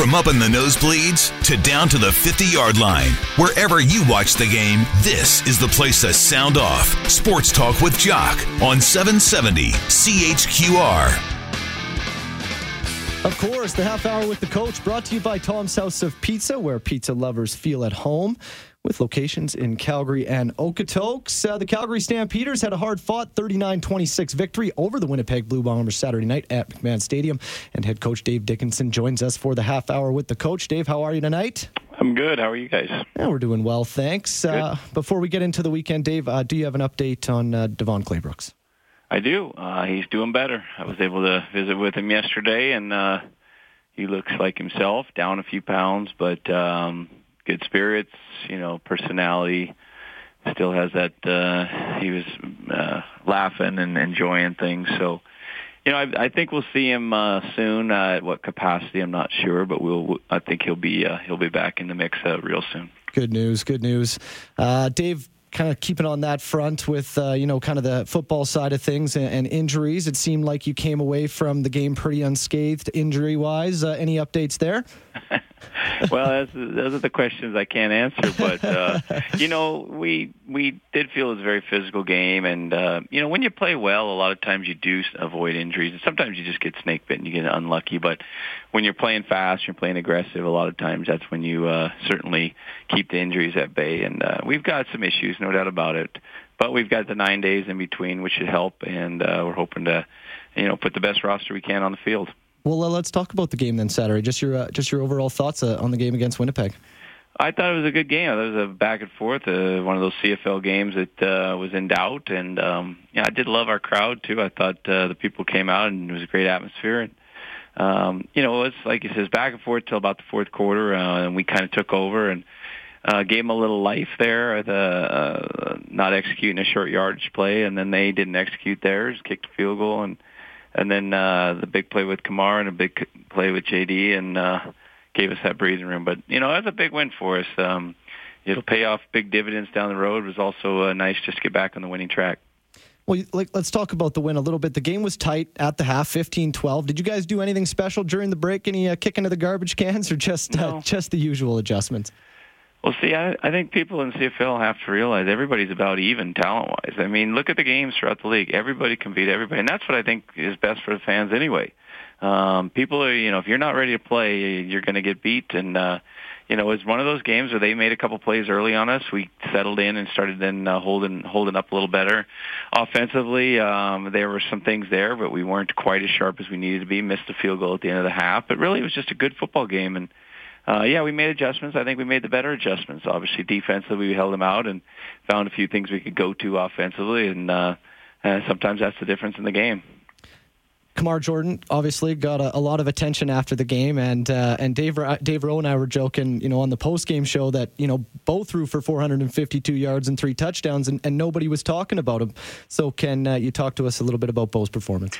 From up in the nosebleeds to down to the 50 yard line, wherever you watch the game, this is the place to sound off. Sports Talk with Jock on 770 CHQR. Of course, the half hour with the coach brought to you by Tom's House of Pizza, where pizza lovers feel at home with locations in Calgary and Okotoks. Uh, the Calgary Stampeders had a hard fought 39 26 victory over the Winnipeg Blue Bombers Saturday night at McMahon Stadium. And head coach Dave Dickenson joins us for the half hour with the coach. Dave, how are you tonight? I'm good. How are you guys? Yeah, we're doing well, thanks. Uh, before we get into the weekend, Dave, uh, do you have an update on uh, Devon Claybrooks? I do. Uh, he's doing better. I was able to visit with him yesterday, and uh, he looks like himself, down a few pounds, but um, good spirits, you know, personality. Still has that. Uh, he was uh, laughing and enjoying things. So, you know, I, I think we'll see him uh, soon. Uh, at what capacity, I'm not sure, but we'll. I think he'll be uh, he'll be back in the mix uh, real soon. Good news. Good news. Uh, Dave, kind of keeping on that front with uh, you know kind of the football side of things and, and, injuries. It seemed like you came away from the game pretty unscathed injury wise. Uh, any updates there? well, those are the questions I can't answer. But uh, you know, we we did feel it was a very physical game, and uh, you know, when you play well, a lot of times you do avoid injuries, and sometimes you just get snake bitten, you get unlucky. But when you're playing fast, you're playing aggressive. A lot of times, that's when you uh, certainly keep the injuries at bay. And uh, we've got some issues, no doubt about it. But we've got the nine days in between, which should help, and uh, we're hoping to, you know, put the best roster we can on the field. Well, uh, let's talk about the game then Saturday. Just your uh, just your overall thoughts uh, on the game against Winnipeg. I thought it was a good game. It was a back and forth, uh, one of those CFL games that uh, was in doubt, and um, yeah, I did love our crowd too. I thought uh, the people came out and it was a great atmosphere, and um, you know, it was like he says, back and forth till about the fourth quarter, uh, and we kind of took over and uh, gave them a little life there, the uh, not executing a short yardage play, and then they didn't execute theirs, kicked a field goal, and and then uh, the big play with Kamar and a big play with JD, and uh, gave us that breathing room. But you know, that's a big win for us. Um, it'll pay off big dividends down the road. It was also uh, nice just to get back on the winning track. Well, like, let's talk about the win a little bit. The game was tight at the half, 15-12. Did you guys do anything special during the break? Any uh, kick into the garbage cans, or just uh, no. just the usual adjustments? Well, see, I, I think people in CFL have to realize everybody's about even talent-wise. I mean, look at the games throughout the league. Everybody can beat everybody, and that's what I think is best for the fans anyway. Um, people are, you know, if you're not ready to play, you're going to get beat. And, uh, you know, it was one of those games where they made a couple plays early on us. We settled in and started then uh, holding holding up a little better. Offensively, um, there were some things there, but we weren't quite as sharp as we needed to be. Missed a field goal at the end of the half, but really it was just a good football game. And uh, yeah, we made adjustments. I think we made the better adjustments. Obviously, defensively, we held them out and found a few things we could go to offensively, and uh, uh, sometimes that's the difference in the game. Kamar Jordan obviously got a, a, lot of attention after the game, and uh, and Dave Dave Rowe and I were joking, you know, on the post game show that you know both threw for 452 yards and three touchdowns, and, and nobody was talking about him. So, can uh, you talk to us a little bit about Bo's performance?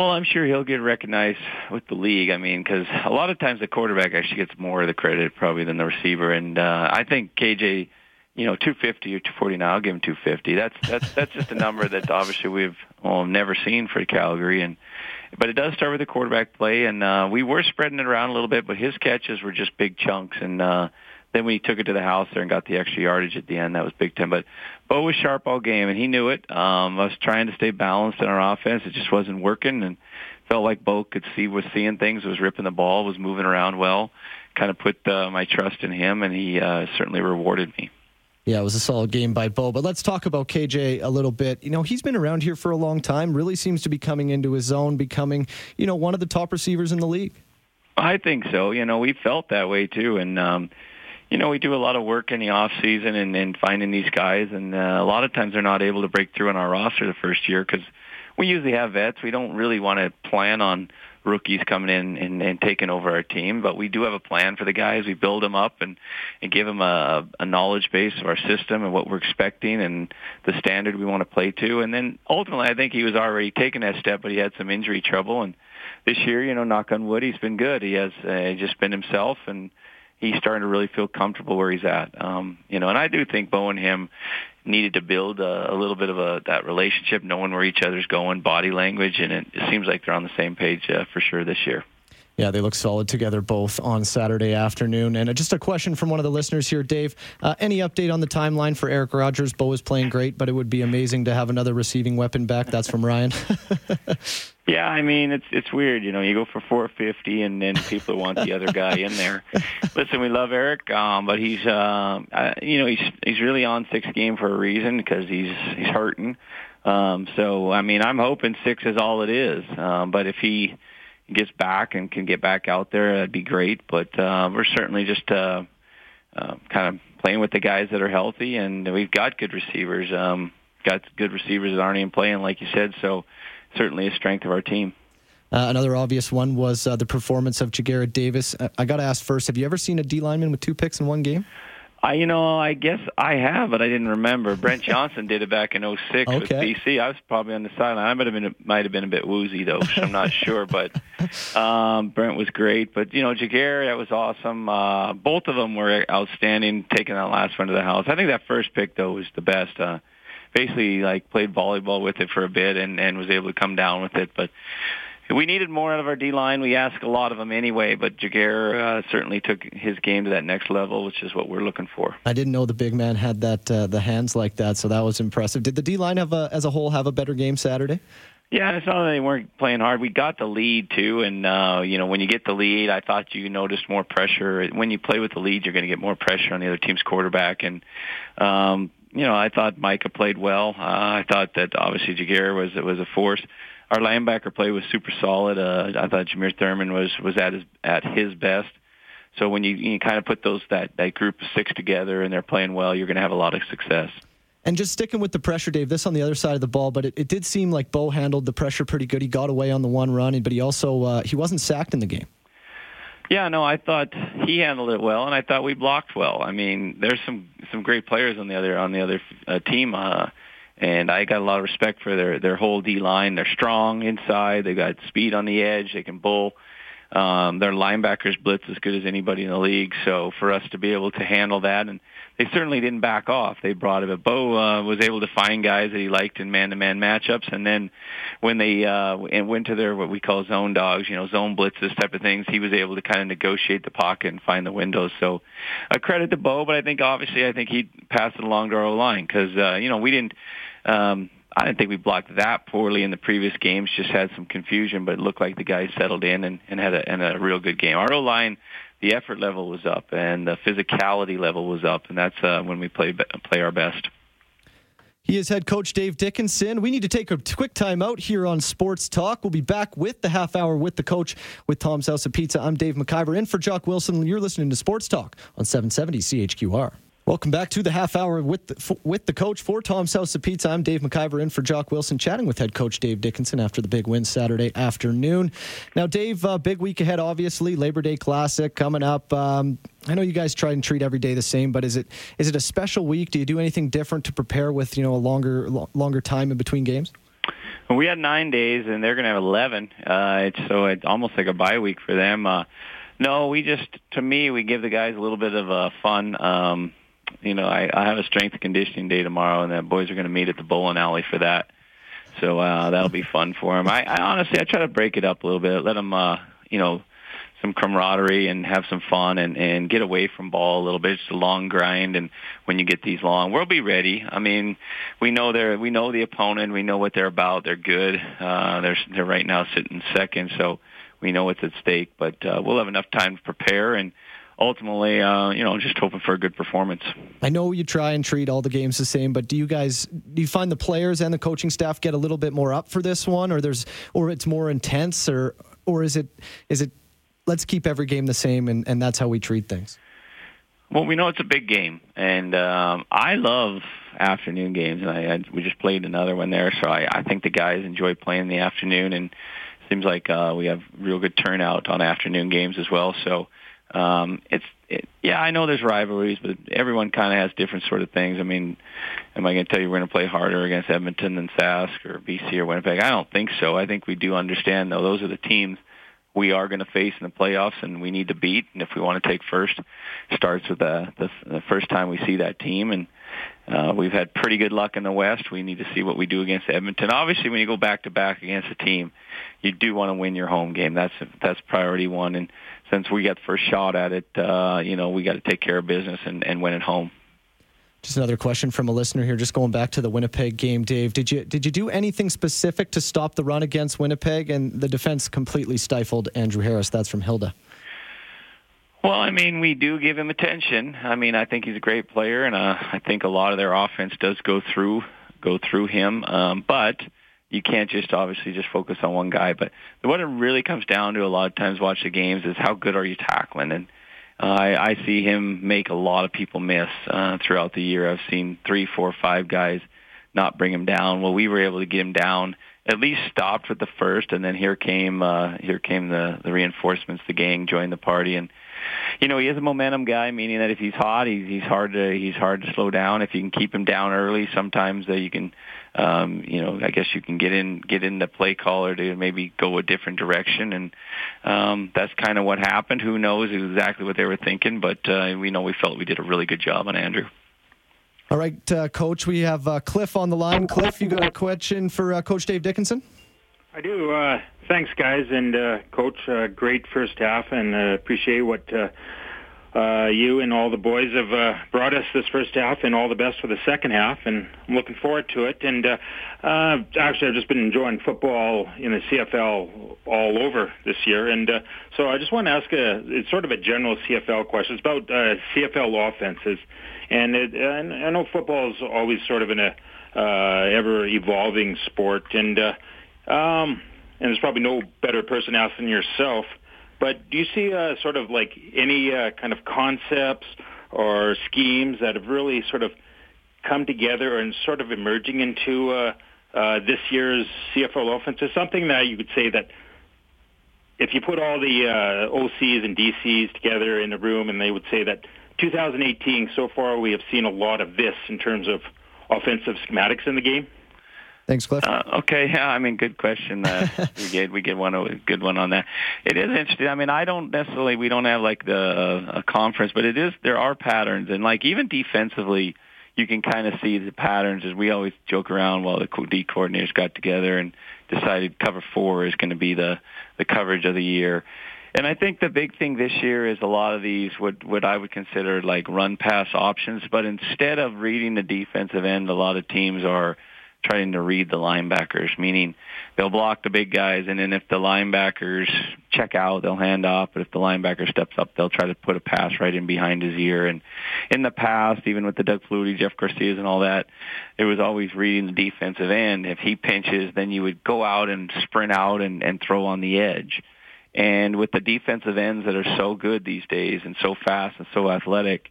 Well, I'm sure he'll get recognized with the league. I mean, because a lot of times the quarterback actually gets more of the credit probably than the receiver. And uh, I think KJ, you know, 250 or 240 now, I'll give him 250. That's that's that's just a number that obviously we've well, never seen for Calgary. And but it does start with the quarterback play, and uh, we were spreading it around a little bit, but his catches were just big chunks and. uh then when he took it to the house there and got the extra yardage at the end, that was big time. But Bo was sharp all game, and he knew it. Um, I was trying to stay balanced in our offense. It just wasn't working, and felt like Bo could see, was seeing things, was ripping the ball, was moving around well. Kind of put uh, my trust in him, and he uh, certainly rewarded me. Yeah, it was a solid game by Bo. But let's talk about KJ a little bit. You know, he's been around here for a long time, really seems to be coming into his zone, becoming, you know, one of the top receivers in the league. I think so. You know, we felt that way too. And, um, you know, we do a lot of work in the off season and, and finding these guys, and uh, a lot of times they're not able to break through on our roster the first year because we usually have vets. We don't really want to plan on rookies coming in and, and taking over our team, but we do have a plan for the guys. We build them up and, and give them a, a knowledge base of our system and what we're expecting and the standard we want to play to. And then ultimately, I think he was already taking that step, but he had some injury trouble. And this year, you know, knock on wood, he's been good. He has uh, just been himself and he's starting to really feel comfortable where he's at. Um, you know, and I do think Bo and him needed to build a, a little bit of a that relationship, knowing where each other's going, body language, and it, it seems like they're on the same page uh, for sure this year. Yeah, they look solid together both on Saturday afternoon. And uh, just a question from one of the listeners here, Dave. Uh, any update on the timeline for Eric Rogers? Bo is playing great, but it would be amazing to have another receiving weapon back. That's from Ryan. yeah, I mean it's it's weird. You know, you go for 450, and then people want the other guy in there. Listen, we love Eric, um, but he's uh, uh, you know he's he's really on six game for a reason because he's he's hurting. Um, so I mean, I'm hoping six is all it is. Um, but if he gets back and can get back out there, that'd be great. But uh, we're certainly just uh, uh, kind of playing with the guys that are healthy, and we've got good receivers. Um, got good receivers that aren't even playing, like you said. So certainly a strength of our team. Uh, another obvious one was uh, the performance of Ja'Gared Davis. Uh, I got to ask first: Have you ever seen a D lineman with two picks in one game? I, you know, I guess I have, but I didn't remember. Brent Johnson did it back in '06 okay. with BC. I was probably on the sideline. I might have been might have been a bit woozy though, so I'm not sure. But um, Brent was great. But you know, Jagger, that was awesome. Uh, both of them were outstanding, taking that last one to the house. I think that first pick though was the best. Uh, basically, like played volleyball with it for a bit and and was able to come down with it, but we needed more out of our D line. We asked a lot of them anyway, but Jagger uh, certainly took his game to that next level, which is what we're looking for. I didn't know the big man had that uh, the hands like that, so that was impressive. Did the D line have a, as a whole have a better game Saturday? Yeah, it's not that they weren't playing hard. We got the lead too, and uh, you know when you get the lead, I thought you noticed more pressure. When you play with the lead, you're going to get more pressure on the other team's quarterback, and um, you know I thought Micah played well. Uh, I thought that obviously Jagger was was a force our linebacker play was super solid. Uh, I thought Jameer Thurman was was at his at his best. So when you, you kind of put those that that group of six together and they're playing well, you're going to have a lot of success. And just sticking with the pressure, Dave, this on the other side of the ball, but it, it did seem like Bo handled the pressure pretty good. He got away on the one run, but he also uh, he wasn't sacked in the game. Yeah, no, I thought he handled it well, and I thought we blocked well. I mean, there's some some great players on the other on the other uh, team. Uh, and I got a lot of respect for their their whole D line. They're strong inside. They got speed on the edge. They can bull. Um, their linebackers blitz as good as anybody in the league. So for us to be able to handle that, and they certainly didn't back off. They brought it. But Bo uh, was able to find guys that he liked in man-to-man matchups, and then when they uh, went to their what we call zone dogs, you know, zone blitzes type of things, he was able to kind of negotiate the pocket and find the windows. So a credit to Bo, but I think obviously I think he passed it along to our line because uh, you know we didn't um, I didn't think we blocked that poorly in the previous games. Just had some confusion, but it looked like the guys settled in and, and had a, and a real good game. Our O line, the effort level was up and the physicality level was up, and that's uh, when we play play our best. He is head coach Dave Dickenson. We need to take a quick time out here on Sports Talk. We'll be back with the half hour with the coach with Tom's House of Pizza. I'm Dave McIver in for Jock Wilson. You're listening to Sports Talk on 770 CHQR. Welcome back to the half hour with the, with the coach for Tom's House of Pizza. I'm Dave McIver in for Jock Wilson, chatting with head coach Dave Dickenson after the big win Saturday afternoon. Now, Dave, uh, big week ahead, obviously Labor Day Classic coming up. Um, I know you guys try and treat every day the same, but is it is it a special week? Do you do anything different to prepare with you know a longer longer time in between games? Well, we had nine days, and they're going to have eleven. Uh, it's so it's almost like a bye week for them. Uh, no, we just to me we give the guys a little bit of uh, fun. Um, you know, I, I have a strength conditioning day tomorrow, and the boys are going to meet at the bowling alley for that. So uh, that'll be fun for them. I, I honestly, I try to break it up a little bit, let them, uh, you know, some camaraderie and have some fun and and get away from ball a little bit. It's a long grind, and when you get these long, we'll be ready. I mean, we know they're we know the opponent, we know what they're about. They're good. Uh, they're they're right now sitting second, so we know what's at stake. But uh, we'll have enough time to prepare and ultimately, uh, you know, just hoping for a good performance. I know you try and treat all the games the same, but do you guys do you find the players and the coaching staff get a little bit more up for this one, or there's or it's more intense, or or is it is it let's keep every game the same and, and that's how we treat things? Well, we know it's a big game, and um, I love afternoon games, and I, I we just played another one there, so I, I think the guys enjoy playing in the afternoon, and seems like uh, we have real good turnout on afternoon games as well. So um, it's it, yeah, I know there's rivalries, but everyone kind of has different sort of things. I mean, am I going to tell you we're going to play harder against Edmonton than Sask or BC or Winnipeg? I don't think so. I think we do understand though those are the teams we are going to face in the playoffs and we need to beat. And if we want to take first, starts with the, the the first time we see that team and uh, we've had pretty good luck in the West. We need to see what we do against Edmonton. Obviously, when you go back to back against a team, you do want to win your home game. That's that's priority one. And since we got the first shot at it, uh, you know, we got to take care of business and, and win at home. Just another question from a listener here. Just going back to the Winnipeg game, Dave. Did you did you do anything specific to stop the run against Winnipeg? And the defense completely stifled Andrew Harris. That's from Hilda. Well, I mean, we do give him attention. I mean, I think he's a great player, and uh, I think a lot of their offense does go through go through him. Um, but you can't just obviously just focus on one guy. But what it really comes down to a lot of times watch the games is how good are you tackling and uh, I, I see him make a lot of people miss uh, throughout the year. I've seen three, four, five guys not bring him down. Well, we were able to get him down. At least stopped with the first, and then here came uh, here came the the reinforcements. The gang joined the party, and you know he is a momentum guy, meaning that if he's hot, he's he's hard to he's hard to slow down. If you can keep him down early, sometimes uh, you can um, you know, I guess you can get in get in the play caller to maybe go a different direction, and um, that's kind of what happened. Who knows exactly what they were thinking, but uh, we know we felt we did a really good job on Andrew. All right, uh, Coach, we have uh, Cliff on the line. Cliff, you got a question for uh, Coach Dave Dickenson? I do. Uh, thanks, guys, and uh, Coach. Uh, great first half, and appreciate what uh, you and all the boys have uh, brought us this first half, and all the best for the second half. And I'm looking forward to it. And uh, uh, actually, I've just been enjoying football in the CFL all over this year. And uh, so I just want to ask a it's sort of a general CFL question. It's about uh, CFL offenses, and, it, and I know football is always sort of in a uh, ever evolving sport, and uh, um, and there's probably no better person to ask than yourself. But do you see uh, sort of like any uh, kind of concepts or schemes that have really sort of come together and sort of emerging into uh, uh, this year's CFL offense? Is something that you could say that if you put all the uh, OCs and DCs together in a room and they would say that 2018 so far we have seen a lot of this in terms of offensive schematics in the game? Thanks, Cliff. Uh, okay, yeah, I mean, good question. Uh, we get we get one a good one on that. It is interesting. I mean, I don't necessarily we don't have like the uh, a conference, but it is there are patterns, and like even defensively, you can kind of see the patterns. As we always joke around while the D coordinators got together and decided cover four is going to be the the coverage of the year. And I think the big thing this year is a lot of these what what I would consider like run pass options, but instead of reading the defensive end, a lot of teams are trying to read the linebackers, meaning they'll block the big guys, and then if the linebackers check out, they'll hand off. But if the linebacker steps up, they'll try to put a pass right in behind his ear. And in the past, even with the Doug Flutie, Jeff Garcia's, and all that, it was always reading the defensive end. If he pinches, then you would go out and sprint out and, and throw on the edge. And with the defensive ends that are so good these days and so fast and so athletic,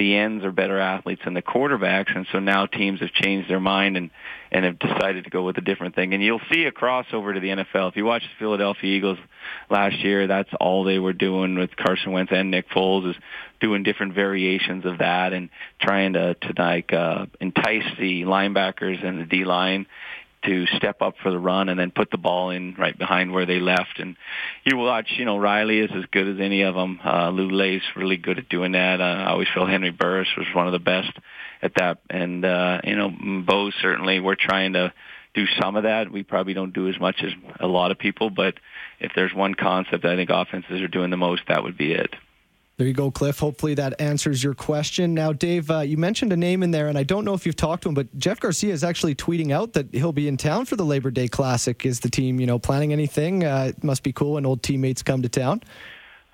the ends are better athletes than the quarterbacks, and so now teams have changed their mind and and have decided to go with a different thing. And you'll see a crossover to the NFL. If you watch the Philadelphia Eagles last year, that's all they were doing with Carson Wentz and Nick Foles is doing different variations of that and trying to to like uh, entice the linebackers and the D line to step up for the run and then put the ball in right behind where they left. And you watch, you know, Reilly is as good as any of them. Uh, Lulay's really good at doing that. Uh, I always feel Henry Burris was one of the best at that. And, uh, you know, Bo certainly, we're trying to do some of that. We probably don't do as much as a lot of people, but if there's one concept that I think offenses are doing the most, that would be it. There you go, Cliff. Hopefully that answers your question. Now, Dave, uh, you mentioned a name in there, and I don't know if you've talked to him, but Jeff Garcia is actually tweeting out that he'll be in town for the Labor Day Classic. Is the team, you know, planning anything? Uh, it must be cool when old teammates come to town.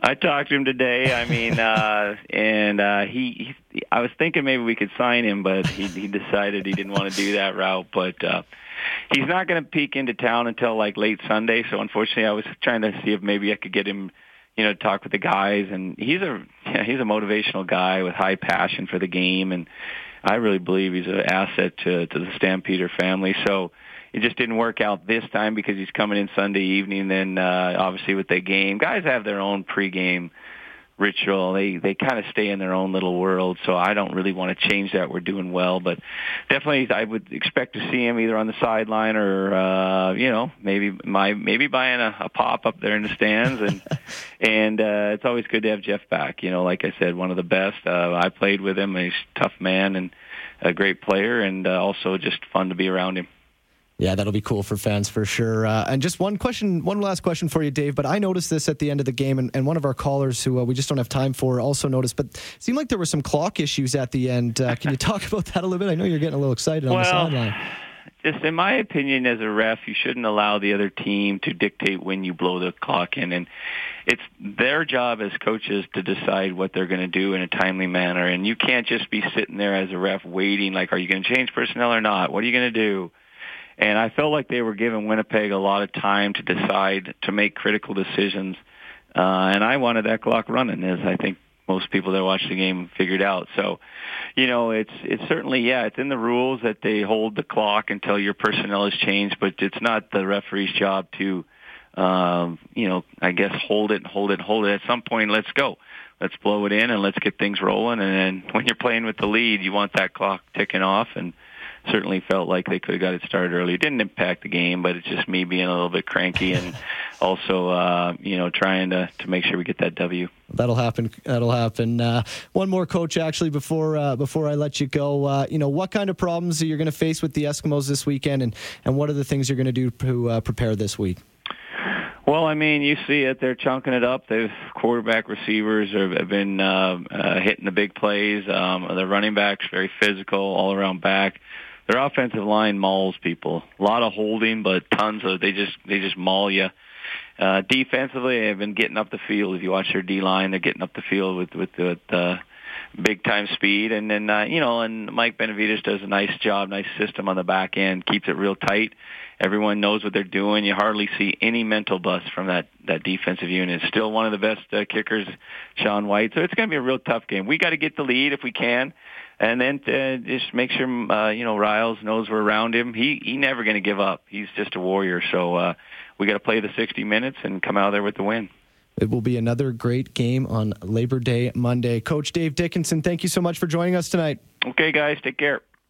I talked to him today. I mean, uh, and uh, he, he, I was thinking maybe we could sign him, but he, he decided he didn't want to do that route. But uh, he's not going to peek into town until like late Sunday. So unfortunately, I was trying to see if maybe I could get him you know, talk with the guys. And he's a he's a motivational guy with high passion for the game, and I really believe he's an asset to to the Stampeder family. So it just didn't work out this time because he's coming in Sunday evening. Then uh, obviously with the game, guys have their own pregame ritual. They they kind of stay in their own little world. So I don't really want to change that. We're doing well, but definitely I would expect to see him either on the sideline or uh, you know maybe my maybe buying a, a pop up there in the stands. And and uh, it's always good to have Jeff back. You know, like I said, one of the best. Uh, I played with him. He's a tough man and a great player and uh, also just fun to be around him. Yeah, that'll be cool for fans for sure. Uh, and just one question, one last question for you, Dave. But I noticed this at the end of the game, and, and one of our callers who uh, we just don't have time for also noticed. But it seemed like there were some clock issues at the end. Uh, can you talk about that a little bit? I know you're getting a little excited well, on the sideline. Just in my opinion, as a ref, you shouldn't allow the other team to dictate when you blow the clock in, and it's their job as coaches to decide what they're going to do in a timely manner. And you can't just be sitting there as a ref waiting, like, are you going to change personnel or not? What are you going to do? And I felt like they were giving Winnipeg a lot of time to decide, to make critical decisions. Uh, and I wanted that clock running, as I think most people that watch the game figured out. So, you know, it's it's certainly yeah, it's in the rules that they hold the clock until your personnel is changed, but it's not the referee's job to, um, you know, I guess hold it, and hold it, hold it. At some point, let's go, let's blow it in, and let's get things rolling. And then when you're playing with the lead, you want that clock ticking off and certainly felt like they could have got it started early. It didn't impact the game, but it's just me being a little bit cranky and also, uh, you know, trying to, to make sure we get that W. That'll happen. That'll happen. Uh, one more, coach. Actually, before uh, before I let you go, uh, you know, what kind of problems are you going to face with the Eskimos this weekend, and and what are the things you're going to do to uh, prepare this week? Well, I mean, you see it; they're chunking it up. The quarterback receivers have been uh, uh, hitting the big plays. Um, the running backs very physical, all around back their offensive line mauls people. A lot of holding, but tons of they just they just maul you. Uh, defensively, they've been getting up the field. If you watch their D line, they're getting up the field with with, with uh, big time speed. And then uh, you know, and Mike Benevides does a nice job, nice system on the back end, keeps it real tight. Everyone knows what they're doing. You hardly see any mental bust from that that defensive unit. Still one of the best uh, kickers, Sean Whyte. So it's going to be a real tough game. We got to get the lead if we can and then uh, just make sure uh, you know Riles knows we're around him. He he never going to give up. He's just a warrior. So uh, we got to play the 60 minutes and come out there with the win. It will be another great game on Labor Day Monday. Coach Dave Dickenson, thank you so much for joining us tonight. Okay, guys, take care.